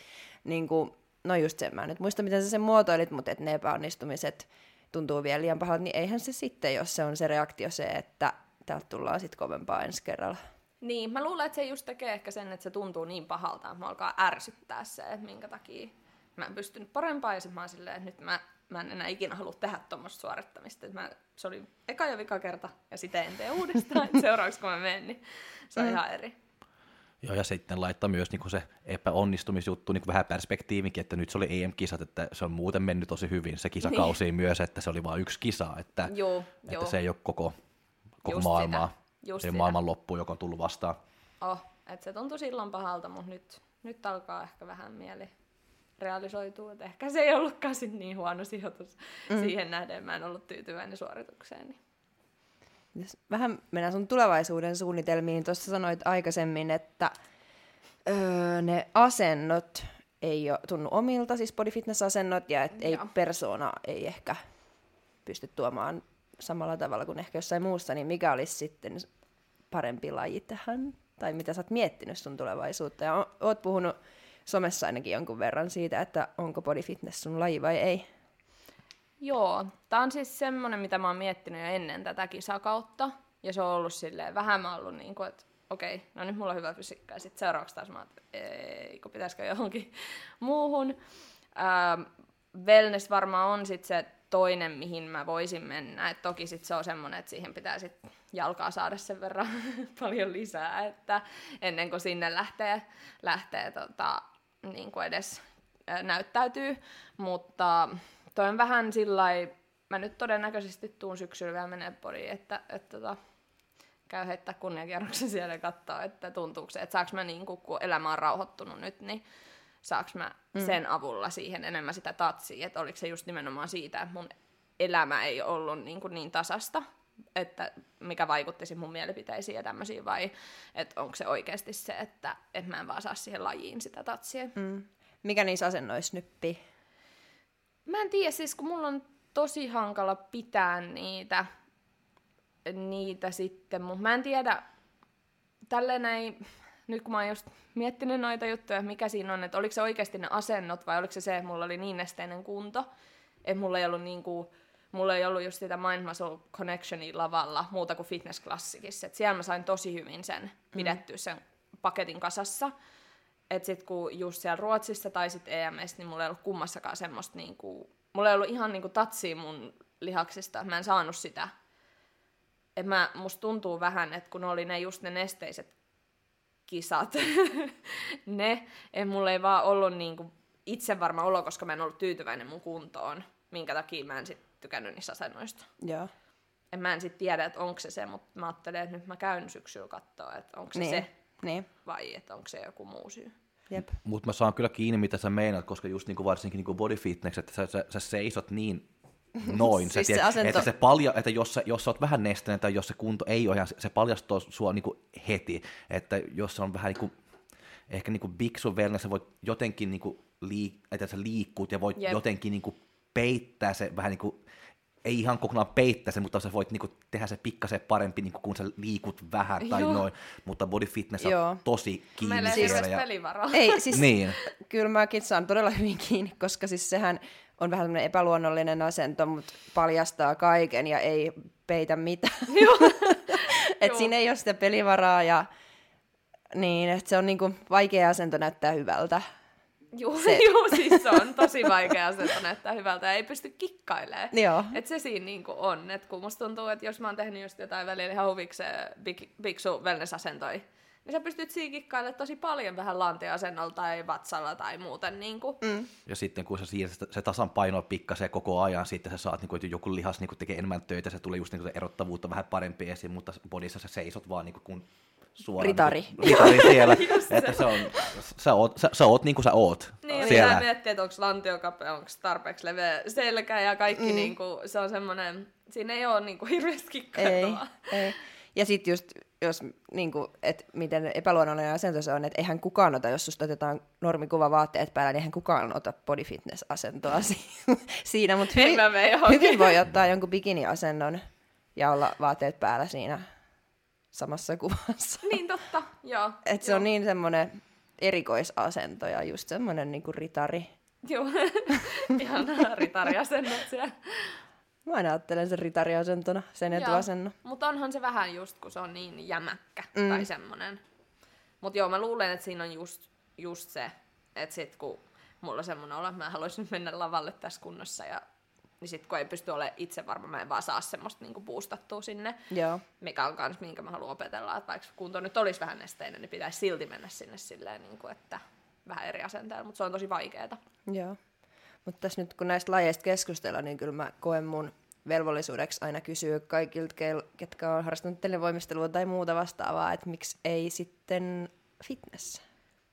niin kuin, no just sen, mä nyt muista, miten sä sen muotoilit, mutta että ne epäonnistumiset tuntuu vielä liian pahalta, niin eihän se sitten, jos se on se reaktio se, että täältä tullaan sitten kovempaa ensi kerralla. Niin, mä luulen, että se just tekee ehkä sen, että se tuntuu niin pahalta, että mä alkaa ärsyttää se, että minkä takia mä en pystynyt parempaan, ja sitten mä oon silleen, että nyt mä, mä en enää ikinä halua tehdä tuommoista suorittamista. Mä, se oli eka ja vika kerta, ja sitä en tee uudestaan, seuraavaksi kun mä menen, niin se on mm. ihan eri. Joo, ja sitten laittaa myös niin se epäonnistumisjuttu niin vähän perspektiivikin, että nyt se oli EM-kisat, että se on muuten mennyt tosi hyvin se kisakausi niin. myös, että se oli vain yksi kisa, että, joo, että joo. se ei ole koko, koko maailmaa. Sitä. Just se maailman loppu, joka on tullut vastaan. Oh, että se tuntui silloin pahalta, mutta nyt, nyt alkaa ehkä vähän mieli realisoitua, että ehkä se ei ollutkaan niin huono sijoitus mm. siihen nähden, mä en ollut tyytyväinen suoritukseen. Niin. Jos vähän mennään sun tulevaisuuden suunnitelmiin. Tuossa sanoit aikaisemmin, että öö, ne asennot ei ole tunnu omilta, siis body fitness-asennot, ja että ei persona ei ehkä pysty tuomaan samalla tavalla kuin ehkä jossain muussa, niin mikä olisi sitten parempi laji tähän Tai mitä sä oot miettinyt sun tulevaisuutta? Ja o- oot puhunut somessa ainakin jonkun verran siitä, että onko body fitness sun laji vai ei. Joo, tää on siis semmonen, mitä mä oon miettinyt jo ennen tätä kisakautta. Ja se on ollut silleen, vähän mä ollut niin kuin, että okei, okay, no nyt mulla on hyvä fysiikka. Ja sitten seuraavaksi taas mä oon, että ei, kun pitäisikö johonkin muuhun. Ähm, wellness varmaan on sitten se toinen, mihin mä voisin mennä. Et toki sit se on semmoinen, että siihen pitää sit jalkaa saada sen verran paljon lisää, että ennen kuin sinne lähtee, lähtee tota, niin kuin edes näyttäytyy. Mutta toi on vähän sillä mä nyt todennäköisesti tuun syksyllä vielä menee poriin, että, että tota, käy heittää kunniakierroksen siellä ja katsoa, että tuntuuko se, että saaks mä niin kun elämä on rauhoittunut nyt, niin saaks mä mm. sen avulla siihen enemmän sitä tatsia, että oliko se just nimenomaan siitä, että mun elämä ei ollut niin, kuin niin tasasta, että mikä vaikutti mun mielipiteisiin ja tämmöisiin, vai että onko se oikeasti se, että, että mä en vaan saa siihen lajiin sitä tatsia. Mm. Mikä niissä asennoissa nyppii? Mä en tiedä, siis kun mulla on tosi hankala pitää niitä, niitä sitten, mutta mä en tiedä, tälleen ei, nyt kun mä oon just miettinyt noita juttuja, mikä siinä on, että oliko se oikeasti ne asennot vai oliko se se, että mulla oli niin esteinen kunto, että mulla ei ollut niinku, mulla ei ollut just sitä Mind Muscle Connectionia lavalla muuta kuin Fitness Classicissa. Et siellä mä sain tosi hyvin sen pidettyä sen paketin kasassa. Että sit kun just siellä Ruotsissa tai sit EMS, niin mulla ei ollut kummassakaan semmoista niinku, mulla ei ollut ihan niinku tatsia mun lihaksista, mä en saanut sitä. Et mä, musta tuntuu vähän, että kun oli ne just ne nesteiset kisat, ne, että mulla ei vaan ollut niinku itse varma olo, koska mä en ollut tyytyväinen mun kuntoon, minkä takia mä en sit tykännyt niistä asennoista. Joo. En mä en sit tiedä, että onko se se, mutta mä ajattelen, että nyt mä käyn syksyllä katsoa, että onko se Niin. se Niin. vai että onko se joku muu syy. Jep. Mutta mä saan kyllä kiinni, mitä sä meinaat, koska just niinku varsinkin niinku body fitness, että sä, sä, sä seisot niin noin. Siis sä se asento- että, se palja, että jos, sä, jos sä oot vähän nesteinen tai jos se kunto ei ole ihan, se paljastaa sua niinku heti. Että jos se on vähän niinku, ehkä niinku biksu verran, sä voit jotenkin niinku liik- että sä liikkut ja voit Jep. jotenkin niinku peittää se vähän niinku, ei ihan kokonaan peittää se, mutta sä voit niinku tehdä se pikkasen parempi, niinku kun sä liikut vähän tai Joo. noin. Mutta body fitness Joo. on tosi kiinni Meillä ei Ja, pelivaraa. Ei, siis niin. kyllä mäkin saan todella hyvin kiinni, koska siis sehän on vähän semmoinen epäluonnollinen asento, mutta paljastaa kaiken ja ei peitä mitään. Et Joo. siinä ei ole sitä pelivaraa ja niin, että se on niinku vaikea asento näyttää hyvältä. Joo, Se-. Joo, siis se on tosi vaikea se, että näyttää hyvältä ja ei pysty kikkailemaan. Joo. Et se siinä niinku on, että kun musta tuntuu, että jos mä oon tehnyt just jotain välillä ihan huvikseen big, biksu wellness-asentoi, niin sä pystyt siinä kikkailemaan tosi paljon vähän lantiasennolla tai vatsalla tai muuten. Niinku. Mm. Ja sitten kun sä siirrät se tasan painoa pikkasen koko ajan, sitten sä saat, niin kuin, että joku lihas niin kuin, tekee enemmän töitä, se tulee just niin kuin, se erottavuutta vähän parempi esiin, mutta bodissa sä seisot vaan niin kuin, kun suoraan. Ritari. Niin kuin, ritari siellä, että se on, sä oot, sä, sä oot niin kuin sä oot Niin, siellä. pitää miettiä, että onko lantio kapea, onko tarpeeksi leveä selkä ja kaikki, mm. niinku, se on semmoinen, siinä ei ole niinku hirveästi Ei, kikkailua. ei. Ja sitten just, jos, niinku, että miten epäluonnollinen asento se on, että eihän kukaan ota, jos susta otetaan normikuva vaatteet päällä, niin eihän kukaan ota body fitness asentoa si- siinä, mutta hyvin, hyvin voi ottaa jonkun bikini-asennon ja olla vaatteet päällä siinä samassa kuvassa. Niin totta, joo. Et se joo. on niin semmoinen erikoisasento ja just semmoinen niinku ritari. Joo, ihan ritariasennot siellä. Mä aina ajattelen sen ritariasentona, sen etuasennon. Mutta onhan se vähän just, kun se on niin jämäkkä Mm. tai semmonen. Mutta joo, mä luulen, että siinä on just, just se, että sit kun mulla on semmoinen olo, että mä haluaisin mennä lavalle tässä kunnossa ja niin sit kun ei pysty olemaan itse varma, mä en vaan saa semmoista niinku boostattua sinne, Joo. mikä on kans, minkä mä haluan opetella, että vaikka kunto nyt olisi vähän nesteinen, niin pitäisi silti mennä sinne silleen, niinku, että vähän eri asenteella, mutta se on tosi vaikeeta. Joo. Mutta tässä nyt kun näistä lajeista keskustellaan, niin kyllä mä koen mun velvollisuudeksi aina kysyä kaikilta, ketkä on harrastanut televoimistelua tai muuta vastaavaa, että miksi ei sitten fitness,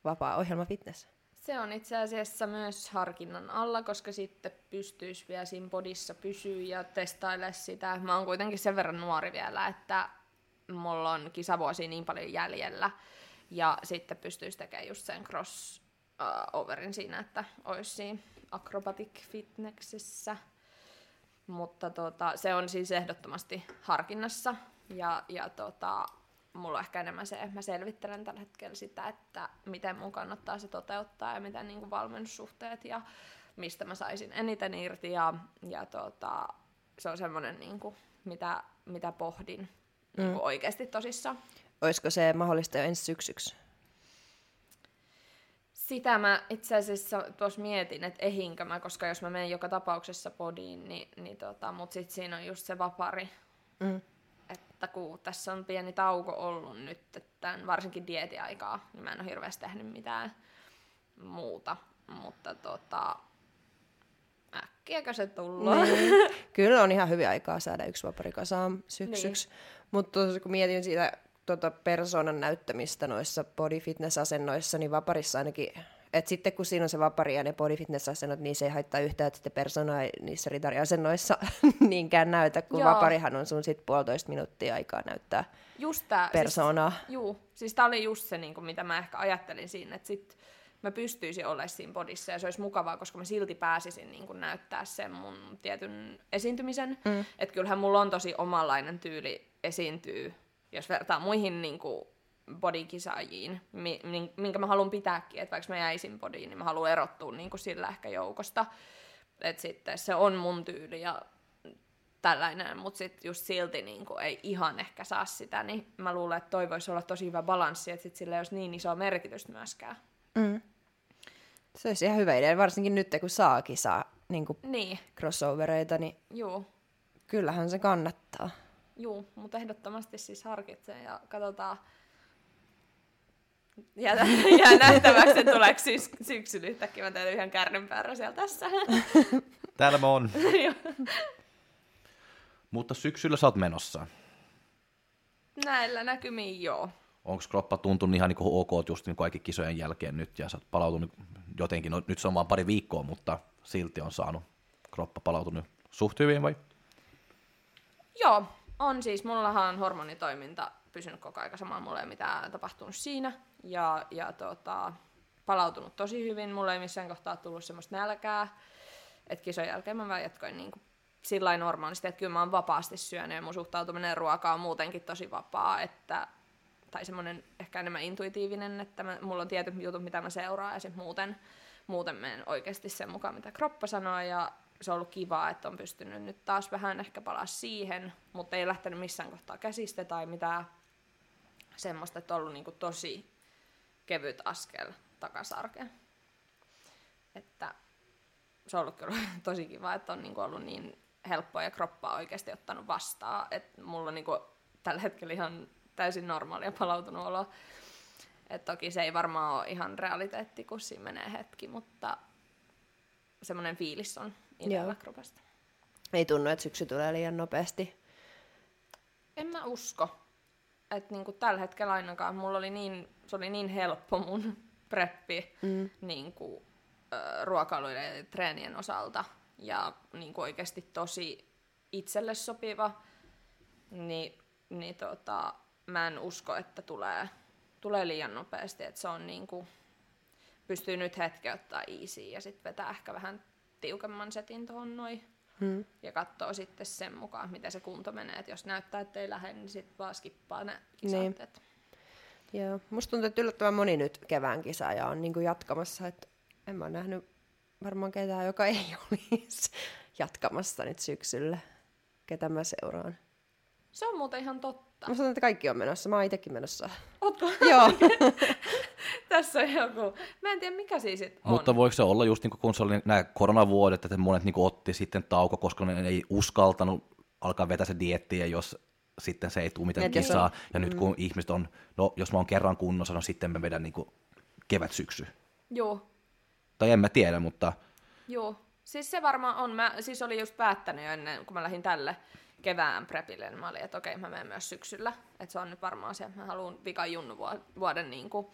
vapaa-ohjelma fitness. Se on itse asiassa myös harkinnan alla, koska sitten pystyisi vielä siinä podissa pysyä ja testailla sitä. Mä oon kuitenkin sen verran nuori vielä, että mulla on kisavuosia niin paljon jäljellä. Ja sitten pystyisi tekemään just sen cross uh, overin siinä, että olisi siinä acrobatic fitnessissä. Mutta tota, se on siis ehdottomasti harkinnassa. Ja, ja tota, mulla on ehkä enemmän se, että mä selvittelen tällä hetkellä sitä, että miten mun kannattaa se toteuttaa ja miten niin kuin valmennussuhteet ja mistä mä saisin eniten irti ja, ja tota, se on semmoinen, niin kuin, mitä, mitä pohdin mm. niin kuin oikeasti tosissaan. Olisiko se mahdollista jo ensi syksyksi? Sitä mä itse asiassa tuossa mietin, että ehinkö mä, koska jos mä menen joka tapauksessa podiin, niin, niin tota, mutta sitten siinä on just se vapari. Mm. Että kun tässä on pieni tauko ollut nyt, että varsinkin dietiaikaa, niin mä en ole hirveästi tehnyt mitään muuta. Mutta tota, äkkiäkö se tullut? Niin. Kyllä on ihan hyvä aikaa saada yksi vapari kasaan syksyksi. Niin. Mutta kun mietin siitä tuota persoonan näyttämistä noissa body fitness-asennoissa, niin vaparissa ainakin, että sitten kun siinä on se vapari ja ne body fitness-asennot, niin se ei haittaa yhtään, että sitten persona ei niissä ritariasennoissa niinkään näytä, kun Joo. vaparihan on sun sitten puolitoista minuuttia aikaa näyttää just tää, persoonaa. Siis, juu, siis tää oli just se, niin kuin, mitä mä ehkä ajattelin siinä, että sit mä pystyisin olemaan siinä bodissa ja se olisi mukavaa, koska mä silti pääsisin niin kuin näyttää sen mun tietyn esiintymisen. Mm. Että kyllähän mulla on tosi omanlainen tyyli esiintyy jos vertaa muihin niin kuin bodykisaajiin, minkä mä haluan pitääkin, että vaikka mä jäisin bodiin, niin mä haluan erottua niin kuin sillä ehkä joukosta. Että sitten se on mun tyyli ja tällainen, mutta sitten just silti niin kuin ei ihan ehkä saa sitä, niin mä luulen, että toi voisi olla tosi hyvä balanssi, että sit sillä ei olisi niin iso merkitystä myöskään. Mm. Se olisi ihan hyvä idea, varsinkin nyt kun saa kisaa niin kuin niin. crossovereita, niin Juu. kyllähän se kannattaa. Juu, mutta ehdottomasti siis harkitsen ja katsotaan. Jää, jää nähtäväksi, että tuleeko syys, syksyllä yhtäkkiä. Mä teen yhden kärnenpäällä siellä tässä. Täällä mä oon. mutta syksyllä sä oot menossa. Näillä näkymiin joo. Onko kroppa tuntunut ihan niin ok just niin kaikki kisojen jälkeen nyt ja sä oot palautunut jotenkin, no, nyt se on vaan pari viikkoa, mutta silti on saanut kroppa palautunut suht hyvin vai? Joo, on siis, mullahan on hormonitoiminta pysynyt koko ajan samalla, mulla ei mitään tapahtunut siinä. Ja, ja tota, palautunut tosi hyvin, mulla ei missään kohtaa tullut semmoista nälkää. Että kisojen jälkeen mä vaan jatkoin niin kuin sillä normaalisti, että kyllä mä oon vapaasti syönyt ja mun suhtautuminen ruokaan on muutenkin tosi vapaa, että, tai semmoinen ehkä enemmän intuitiivinen, että mä, mulla on tietyt jutut, mitä mä seuraan ja sitten muuten, muuten menen oikeasti sen mukaan, mitä kroppa sanoo ja se on ollut kivaa, että on pystynyt nyt taas vähän ehkä palaa siihen, mutta ei lähtenyt missään kohtaa käsistä tai mitään semmoista, että on ollut niinku tosi kevyt askel takasarkeen. Että se on ollut kyllä tosi kiva, että on niinku ollut niin helppoa ja kroppaa oikeasti ottanut vastaan. Että mulla on niinku tällä hetkellä ihan täysin normaalia palautunut olo. Et toki se ei varmaan ole ihan realiteetti, kun siinä menee hetki, mutta semmoinen fiilis on itsellä kropasta. Ei tunnu, että syksy tulee liian nopeasti. En mä usko. Että niinku tällä hetkellä ainakaan mulla oli niin, se oli niin helppo mun preppi mm. niinku, ruokailuiden ja treenien osalta. Ja niinku oikeasti tosi itselle sopiva. Niin, niin tota, mä en usko, että tulee, tulee liian nopeasti. Että se on niinku, pystyy nyt hetken ottaa easy ja sitten vetää ehkä vähän tiukemman setin tuohon noin. Hmm. Ja katsoo sitten sen mukaan, miten se kunto menee. Et jos näyttää, että ei lähde, niin sitten vaan skippaa ne kisat. Niin. Joo. Musta tuntuu, että yllättävän moni nyt kevään kisa ja on niin kuin jatkamassa. Että en mä nähnyt varmaan ketään, joka ei olisi jatkamassa nyt syksyllä. Ketä mä seuraan. Se on muuten ihan totta. Mä sanon, että kaikki on menossa. Mä oon itsekin menossa. Ootko? Joo. Tässä on joku. Mä en tiedä, mikä siis on. Mutta voiko se olla just niin kun se oli nämä koronavuodet, että monet niin otti sitten tauko, koska ne ei uskaltanut alkaa vetää se diettiä, jos sitten se ei tule miten kisaa. Ja mm. nyt kun ihmiset on, no jos mä oon kerran kunnossa, no sitten mä vedän niin kevät-syksy. Joo. Tai en mä tiedä, mutta... Joo. Siis se varmaan on. Mä siis olin just päättänyt jo ennen, kun mä lähdin tälle kevään prepille, niin mä olin, että okei, mä menen myös syksyllä. Että se on nyt varmaan se, että mä haluan vikan junnu vuoden niin kuin,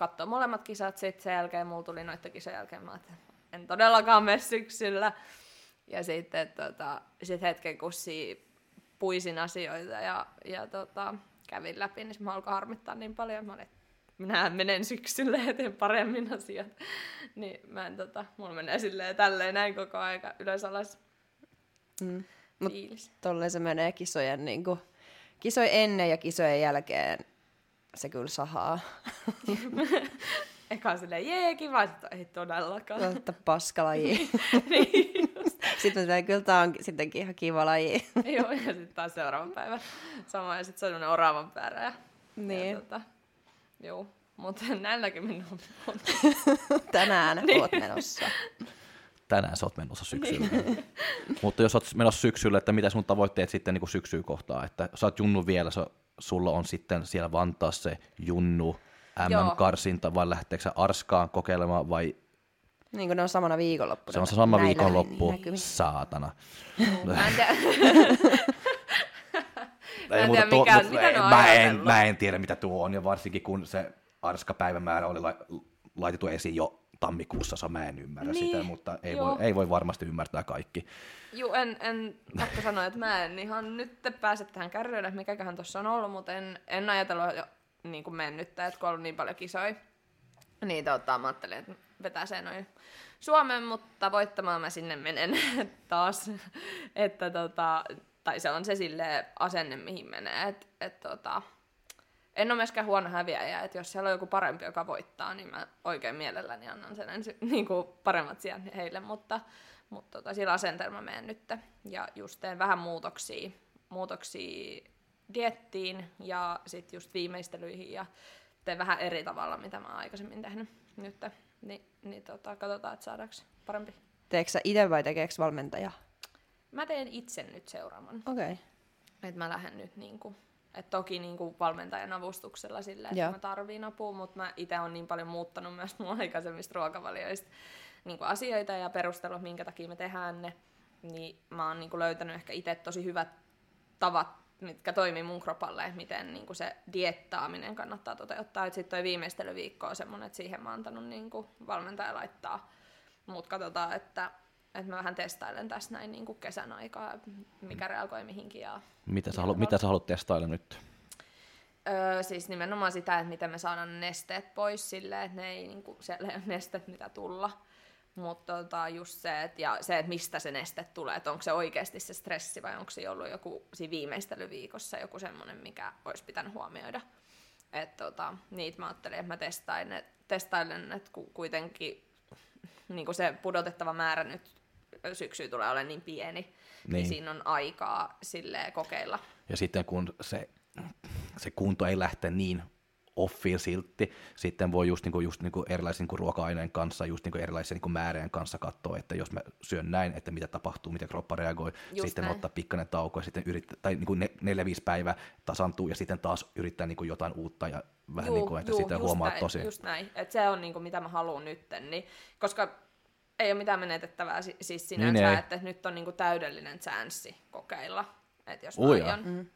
katsoa molemmat kisat. Sitten sen jälkeen mulla tuli noiden kisojen jälkeen, mä että en todellakaan mene syksyllä. Ja sitten tota, sit hetken kussi puisin asioita ja, ja tota, kävin läpi, niin mä alkoi harmittaa niin paljon. Mä olin, että minä menen syksyllä ja teen paremmin asiat. niin mä en, tota, mulla menee silleen tälleen näin koko aika ylös alas. Mm. Mutta tolleen se menee kisojen, niin kuin, kisojen ennen ja kisojen jälkeen se kyllä sahaa. Eka silleen, jee, kiva, että ei todellakaan. Että paskalaji. niin, just. sitten mä kyllä tää on sittenkin ihan kiva laji. Joo, ja sitten taas seuraavan päivän sama, ja sitten se on semmoinen oravan päärä. Ja, Niin. Ja, tota, joo, mutta näilläkin minun on, Tänään Niin. oot menossa. Tänään sä oot menossa syksyllä. Mutta jos oot menossa syksyllä, että mitä sun tavoitteet sitten niin syksyä kohtaa, että sä oot Junnu vielä, sä, sulla on sitten siellä Vantaassa se Junnu. MM-karsinta, vai lähteekö sä Arskaan kokeilemaan, vai Niin kuin ne on samana viikonloppuna. se on se sama Näillä viikonloppu, näkymin. saatana. Mä en tiedä, Ei en tiedä, mikä- tuo- mitä ne on mä, en, mä en tiedä, mitä tuo on, ja varsinkin kun se Arska-päivämäärä oli la, laitettu esiin jo tammikuussa, mä en ymmärrä Niin, sitä, mutta ei joo. voi, ei voi varmasti ymmärtää kaikki. Juu, en, en pakko sanoa, että mä en ihan nyt pääse tähän kärryille, että mikäköhän tuossa on ollut, mutta en, en ajatellut jo niin kuin mennyttä, että kun on ollut niin paljon kisoja. Niin tota, mä ajattelin, että vetää se noin Suomen, mutta voittamaan mä sinne menen taas. että tota, tai se on se sille asenne, mihin menee. Et, et tota, en ole myöskään huono häviäjä, että jos siellä on joku parempi, joka voittaa, niin mä oikein mielelläni annan sen ensi, niin kuin paremmat sijat heille, mutta, mutta tota, sillä asenteella mä menen nyt. Ja just teen vähän muutoksia, muutoksia diettiin ja sitten just viimeistelyihin ja teen vähän eri tavalla, mitä mä oon aikaisemmin tehnyt nyt. Ni, niin tota, katsotaan, että saadaanko parempi. Teekö sä itse vai tekeekö valmentaja? Mä teen itse nyt seuraavan. Okei. Okay. Että mä lähden nyt niinku, et toki niinku valmentajan avustuksella sillä, että Joo. mä tarviin apua, mutta mä itse on niin paljon muuttanut myös mun aikaisemmista ruokavalioista niinku asioita ja perustellut, minkä takia me tehdään ne. Niin mä oon niinku löytänyt ehkä itse tosi hyvät tavat, mitkä toimii mun kropalle, että miten niinku se diettaaminen kannattaa toteuttaa. Sitten toi viimeistelyviikko on semmoinen, että siihen mä oon antanut niinku valmentaja laittaa. Mutta katsotaan, että, että mä vähän testailen tässä näin niinku kesän aikaa, mikä reagoi mihinkin ja Mitä sä, haluat, mitä sä haluat testailla nyt? Öö, siis nimenomaan sitä, että miten me saadaan nesteet pois silleen, että ne ei niinku, siellä ei ole nestet mitä tulla. Mutta tota, just se, että, ja se, että mistä se neste tulee, että onko se oikeasti se stressi vai onko se ollut joku siinä viimeistelyviikossa joku semmoinen, mikä olisi pitänyt huomioida. Et tota, niitä mä ajattelin, että mä testailen, et, testailen että ku, kuitenkin niin se pudotettava määrä nyt syksyyn tulee olemaan niin pieni, niin. Niin. niin siinä on aikaa silleen kokeilla. Ja sitten kun se, se kunto ei lähte niin offiin silti, sitten voi just, niinku, just niinku erilaisen niinku ruoka-aineen kanssa, just niinku erilaisen niinku määrien kanssa katsoa, että jos mä syön näin, että mitä tapahtuu, miten kroppa reagoi, Just sitten näin. ottaa pikkainen tauko ja sitten yrittää, tai niinku ne, neljä, viisi päivää tasantuu ja sitten taas yrittää niinku jotain uutta ja vähän Juu, niinku, että juu, sitten huomaa näin, tosi. Just näin, että se on niinku, mitä mä haluan nytten, niin, koska ei ole mitään menetettävää si- siis sinänsä, Niin ei. että nyt on niinku täydellinen chanssi kokeilla, että jos aion. Mm.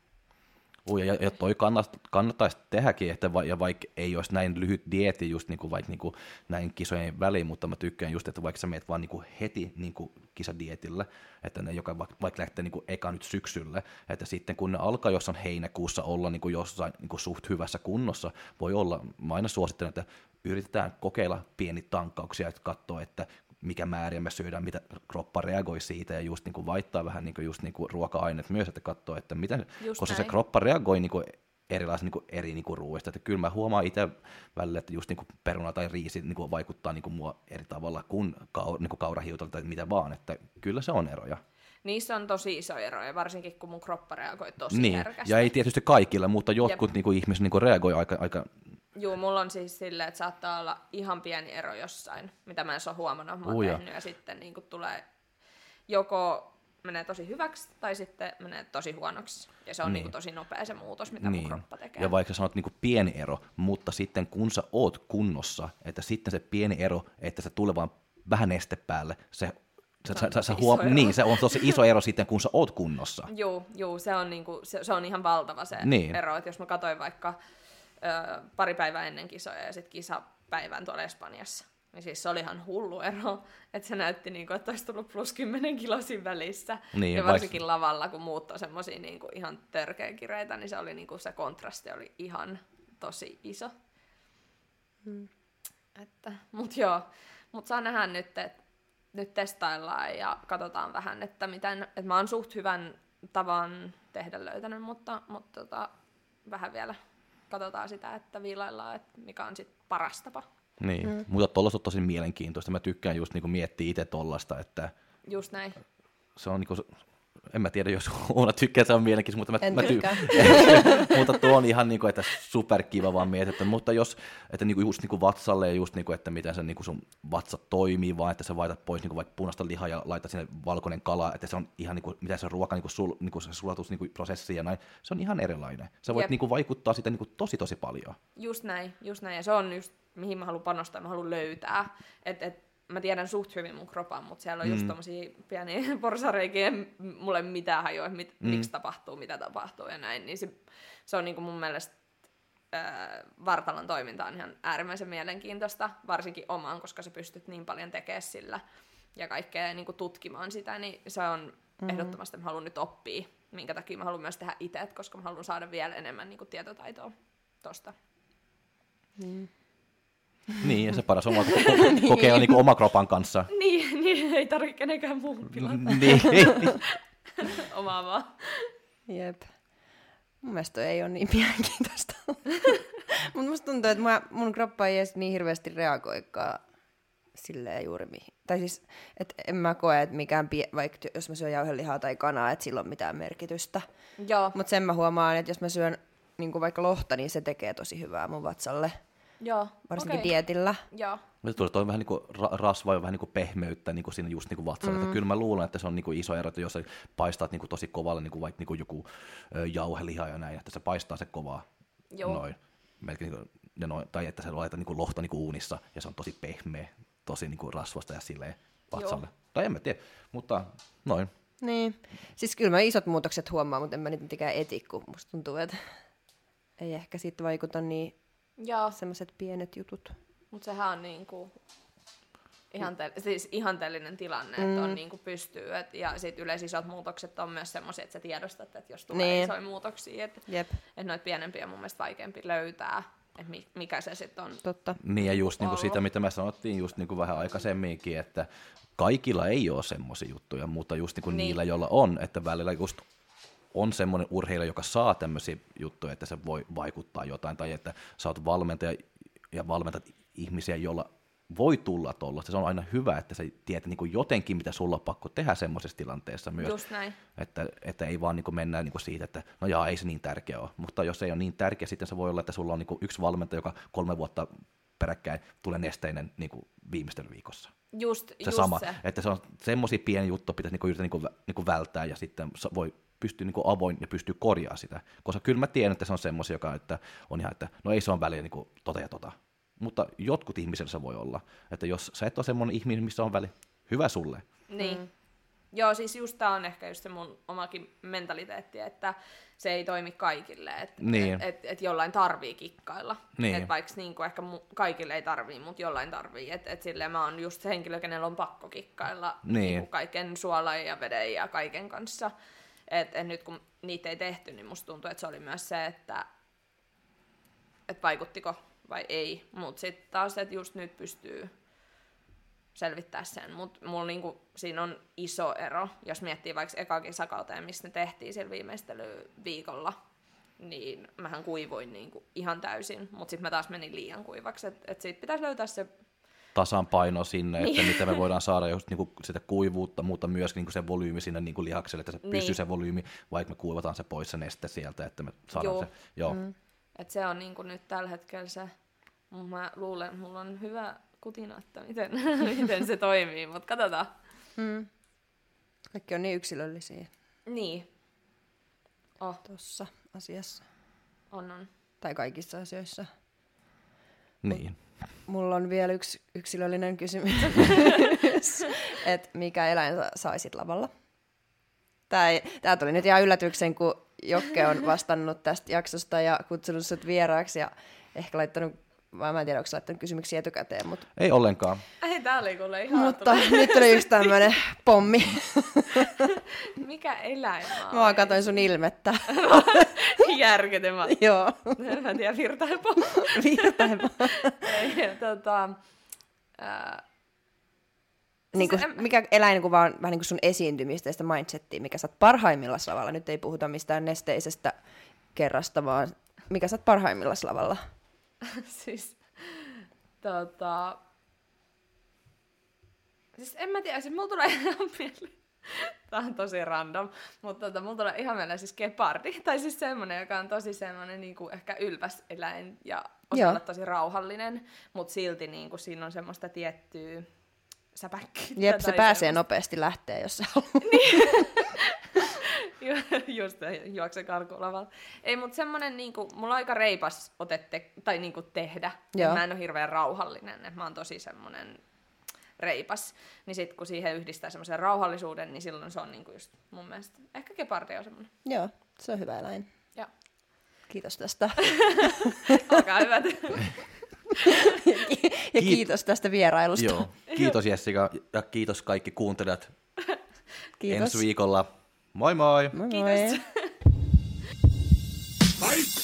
Ui, ja, ja toi kannat, kannattaisi tehdäkin, että va, ja vaikka ei olisi näin lyhyt dieti just niinku, vaikka niinku, näin kisojen väliin, mutta mä tykkään just, että vaikka sä meet vaan niinku heti niinku, kisadietille, että ne joka vaikka, vaikka lähtee niinku, eka nyt syksylle, että sitten kun ne alkaa jossain heinäkuussa olla niinku, jossain niinku, suht hyvässä kunnossa, voi olla, mä aina suosittelen, että yritetään kokeilla pieni tankkauksia, että katsoa, että mikä määriä me syödään, mitä kroppa reagoi siitä ja just niinku vaihtaa vähän niinku just niinku ruoka-aineet myös, että katsoo, että miten, Just koska se näin. kroppa reagoi niinku erilaisen niinku eri niinku ruoista, että kyllä mä huomaan itse välillä, että just niinku peruna tai riisi niinku vaikuttaa niinku mua eri tavalla kuin kau, niinku kaurahiutalta tai mitä vaan, että kyllä se on eroja. Niissä on tosi iso ero, ja varsinkin kun mun kroppa reagoi tosi Niin, herkästi. ja ei tietysti kaikilla, mutta jotkut niinku ihmiset niinku reagoi aika, aika Joo, mulla on siis silleen, että saattaa olla ihan pieni ero jossain, mitä mä en ole huomannut, mä oon tehnyt, ja sitten niin tulee joko menee tosi hyväksi tai sitten menee tosi huonoksi. Ja se on Niin. niin. niin tosi nopea se muutos, mitä niin. mun kroppa tekee. Ja vaikka sä sanot niinku pieni ero, mutta sitten kun sä oot kunnossa, että sitten se pieni ero, että se tulee vaan vähän neste päälle, se, sä, Se sä, on sä, sä huom- ero. niin, se on tosi iso ero sitten, kun sä oot kunnossa. Joo, joo se, on niinku, se, se on ihan valtava se Niin. niin. ero. Että jos mä katsoin vaikka ö, pari päivää ennen kisoja ja sitten kisapäivän tuolla Espanjassa, niin siis se oli ihan hullu ero. Että se näytti, niinku, että olisi tullut plus 10 kilosin välissä. Niin, ja vaik- varsinkin lavalla, kun muut on semmoisia niinku, ihan törkeä kireitä, niin se, oli, niinku, se kontrasti oli ihan tosi iso. Että, mut joo, mut saa nähdä nyt, että nyt testaillaan ja katsotaan vähän, että miten, että mä oon suht hyvän tavan tehdä löytänyt, mutta, mutta tota, vähän vielä katsotaan sitä, että viilaillaan, että mikä on sitten paras tapa. Niin, mm. mutta tuollaista on tosi mielenkiintoista. Mä tykkään just niinku miettiä itse tollasta, että Just näin. se on niinku, en mä tiedä, jos Oona tykkää, että se on mielenkiintoista, mutta mä, mä tykkää. mutta tuo on ihan niinku, että superkiva vaan mietitty, mutta jos, että niinku just niinku vatsalle ja just niinku, että miten se niinku sun vatsa toimii, vaan että sä vaitat pois niinku vaikka punaista lihaa ja laitat sinne valkoinen kala, että se on ihan niinku, miten se ruoka niinku, sul, niinku se sulatus niinku prosessi ja näin, se on ihan erilainen. Sä voit Jep. niinku vaikuttaa sitä niinku tosi tosi paljon. Just näin, just näin. Ja se on just, mihin mä haluan panostaa, mä haluan löytää. Et, et, mä tiedän suht hyvin mun kropan, mutta siellä on just Mm. tommosia pieniä porsareikiä, mulle ei mitään hajua, mit, Mm. miksi tapahtuu, mitä tapahtuu ja näin. Niin se, se on niinku mun mielestä ää, vartalon toiminta on ihan äärimmäisen mielenkiintoista, varsinkin omaan, koska sä pystyt niin paljon tekemään sillä ja kaikkea niin kuin tutkimaan sitä, niin se on mm-hmm. ehdottomasti, mä haluan nyt oppia, minkä takia mä haluan myös tehdä itse, koska mä haluan saada vielä enemmän niin kuin tietotaitoa tosta. Niin, ja se paras ko- ko- kokeilla niinku oma kropan kanssa. Niin, niin ei tarvitse kenenkään muun pilata niin. omaa vaan. Jep. Mun mielestä ei ole niin mielenkiintoista. Mutta musta tuntuu, että mä, mun kroppa ei edes niin hirveästi reagoikaan silleen juuri mihin. Tai siis, että en mä koe, että mikään, pie- vaikka jos mä syön jauhelihaa tai kanaa, että sillä on mitään merkitystä. Joo, Mutta sen mä huomaan, että jos mä syön niin vaikka lohta, niin se tekee tosi hyvää mun vatsalle. Joo. Varsinkin okei. dietillä. Joo, Mutta tulee toi vähän niin kuin ra- rasvaa ja vähän niin kuin pehmeyttä niin kuin siinä just niin kuin vatsalla. Mm. Kyllä mä luulen, että se on niin kuin iso ero, että jos sä paistat niin kuin tosi kovalle, niin kuin vaikka niin kuin joku jauheliha ja näin, että se paistaa se kovaa Joo. noin. Melkein niin kuin, ja noin, tai että sä laitat niin kuin lohta niin kuin uunissa ja se on tosi pehmeä, tosi niin kuin rasvasta ja silleen vatsalle. Joo. Tai en mä tiedä, mutta noin. Niin. Siis kyllä mä isot muutokset huomaan, mutta en mä nyt mitenkään eti, kun musta tuntuu, että ei ehkä siitä vaikuta niin joo. semmoiset pienet jutut. Mutta sehän on niinku ihante- siis ihanteellinen tilanne, mm. että on niinku pystyy. Et, ja sit yleensä isot muutokset on myös semmoisia, että sä tiedostat, että jos tulee Niin. isoja muutoksia, että et noita pienempiä on mun mielestä vaikeampi löytää, että mi- mikä se sitten on. totta. Niin ja just niin kuin sitä, mitä me sanottiin just niin kuin vähän aikaisemminkin, että kaikilla ei ole semmoisia juttuja, mutta just niin kuin Niin. niillä, joilla on, että välillä just on semmoinen urheilija, joka saa tämmöisiä juttuja, että se voi vaikuttaa jotain, tai että sä oot valmentaja ja valmentat ihmisiä, joilla voi tulla tuollaista. Se on aina hyvä, että sä tiedät niin kuin jotenkin, mitä sulla on pakko tehdä semmoisessa tilanteessa myös. Just näin. Että, että ei vaan niin kuin mennä niin kuin siitä, että no jaa, ei se niin tärkeä ole. Mutta jos ei ole niin tärkeä, sitten se voi olla, että sulla on niin kuin yksi valmentaja, joka kolme vuotta peräkkäin tulee nesteinen niin kuin viimeistelyviikossa. Just, Se just sama. se. Että se on semmoisia pieniä juttuja, pitäisi niin yrittää niin kuin, niin kuin välttää ja sitten voi pystyä niin kuin avoin ja pystyy korjaamaan sitä. Koska kyllä mä tiedän, että se on semmoisia, joka että on ihan, että no ei se on väliä niin kuin tota ja tota. Mutta jotkut ihmisillä se voi olla. Että jos sä et ole semmoinen ihminen, missä on väli, hyvä sulle. Niin. Mm. Joo, siis just tää on ehkä just se mun omakin mentaliteetti, että se ei toimi kaikille, että Niin. et, et, et jollain tarvii kikkailla. Niin. Et vaikka niinku ehkä mu- kaikille ei tarvii, mutta jollain tarvii. Et, et silleen mä oon just se henkilö, kenellä on pakko kikkailla Niin. niinku kaiken suolan ja veden ja kaiken kanssa. Et, et nyt kun niitä ei tehty, niin musta tuntuu, että se oli myös se, että et vaikuttiko vai ei. Mutta sitten taas, että just nyt pystyy selvittää sen, mutta mulla niinku, siinä on iso ero, jos miettii vaikka eka kisakauteen, missä ne tehtiin sillä viimeistelyviikolla, niin mähän kuivuin niinku ihan täysin, mutta sitten mä taas menin liian kuivaksi, että et siitä pitäisi löytää se, tasapaino sinne, että Niin. miten me voidaan saada just niinku sitä kuivuutta, mutta myös niinku se volyymi sinne niinku lihakselle, että se Niin. pysyy se volyymi, vaikka me kuivataan se pois se neste sieltä, että me saadaan Joo. se. Joo. Mm. että se on niinku nyt tällä hetkellä se, mut mä luulen, että mulla on hyvä kutina, että miten, miten se toimii, mutta katsotaan. Mm. Kaikki on niin yksilöllisiä Niin, oh, tuossa asiassa. on on. Tai kaikissa asioissa. Niin. Mulla on vielä yksi yksilöllinen kysymys. että mikä eläin sä saisit lavalla? Tämä tuli nyt ihan yllätyksen, kun Jokke on vastannut tästä jaksosta ja kutsunut sut vieraaksi ja ehkä laittanut, vai mä en tiedä, onko sä laittanut kysymyksiä etukäteen, mutta, Ei ollenkaan. Ei, tää oli kuule ihan mutta nyt tuli yksi tämmöinen pommi. Mikä eläin mä Mä katsoin sun ilmettä. Järkytymä. Joo, Mä en tiedä, virtaipo. virtaiva. Ei, tota, ää, niin kuin, mikä eläin kuvaa vähän niin kuin sun esiintymistä ja sitä mindsettiä, mikä sä oot parhaimmillaan lavalla. Nyt ei puhuta mistään nesteisestä kerrasta, vaan mikä sä oot parhaimmillaan lavalla? siis, tota... Siis en mä tiedä, siis mulla tulee ihan mieleen, Tää on tosi random, mutta tota, mulla tulee ihan mieleen siis gepardi, tai siis semmonen, joka on tosi semmonen niin kuin ehkä ylväs eläin ja osaa olla tosi rauhallinen, mutta silti niin kuin, siinä on semmoista tiettyä säpäkkyyttä. Jep, se pääsee semmoista... nopeasti lähteä, jos se haluaa. niin. Just juokse karkulavalla. Ei, mutta semmonen niinku, mulla on aika reipas otette, tai niinku tehdä. Joo. Mä en ole hirveän rauhallinen, että mä oon tosi semmonen reipas. Niin sitten kun siihen yhdistää semmoisen rauhallisuuden, niin silloin se on niinku just mun mielestä, ehkä gepardi on semmoinen. Joo, se on hyvä eläin. Joo. Kiitos tästä. Olkaa hyvät. ja kiitos tästä vierailusta. Joo. Kiitos Jessica ja kiitos kaikki kuuntelijat. Kiitos. Ensi viikolla. Moi moi! Moi moi! Kiitos.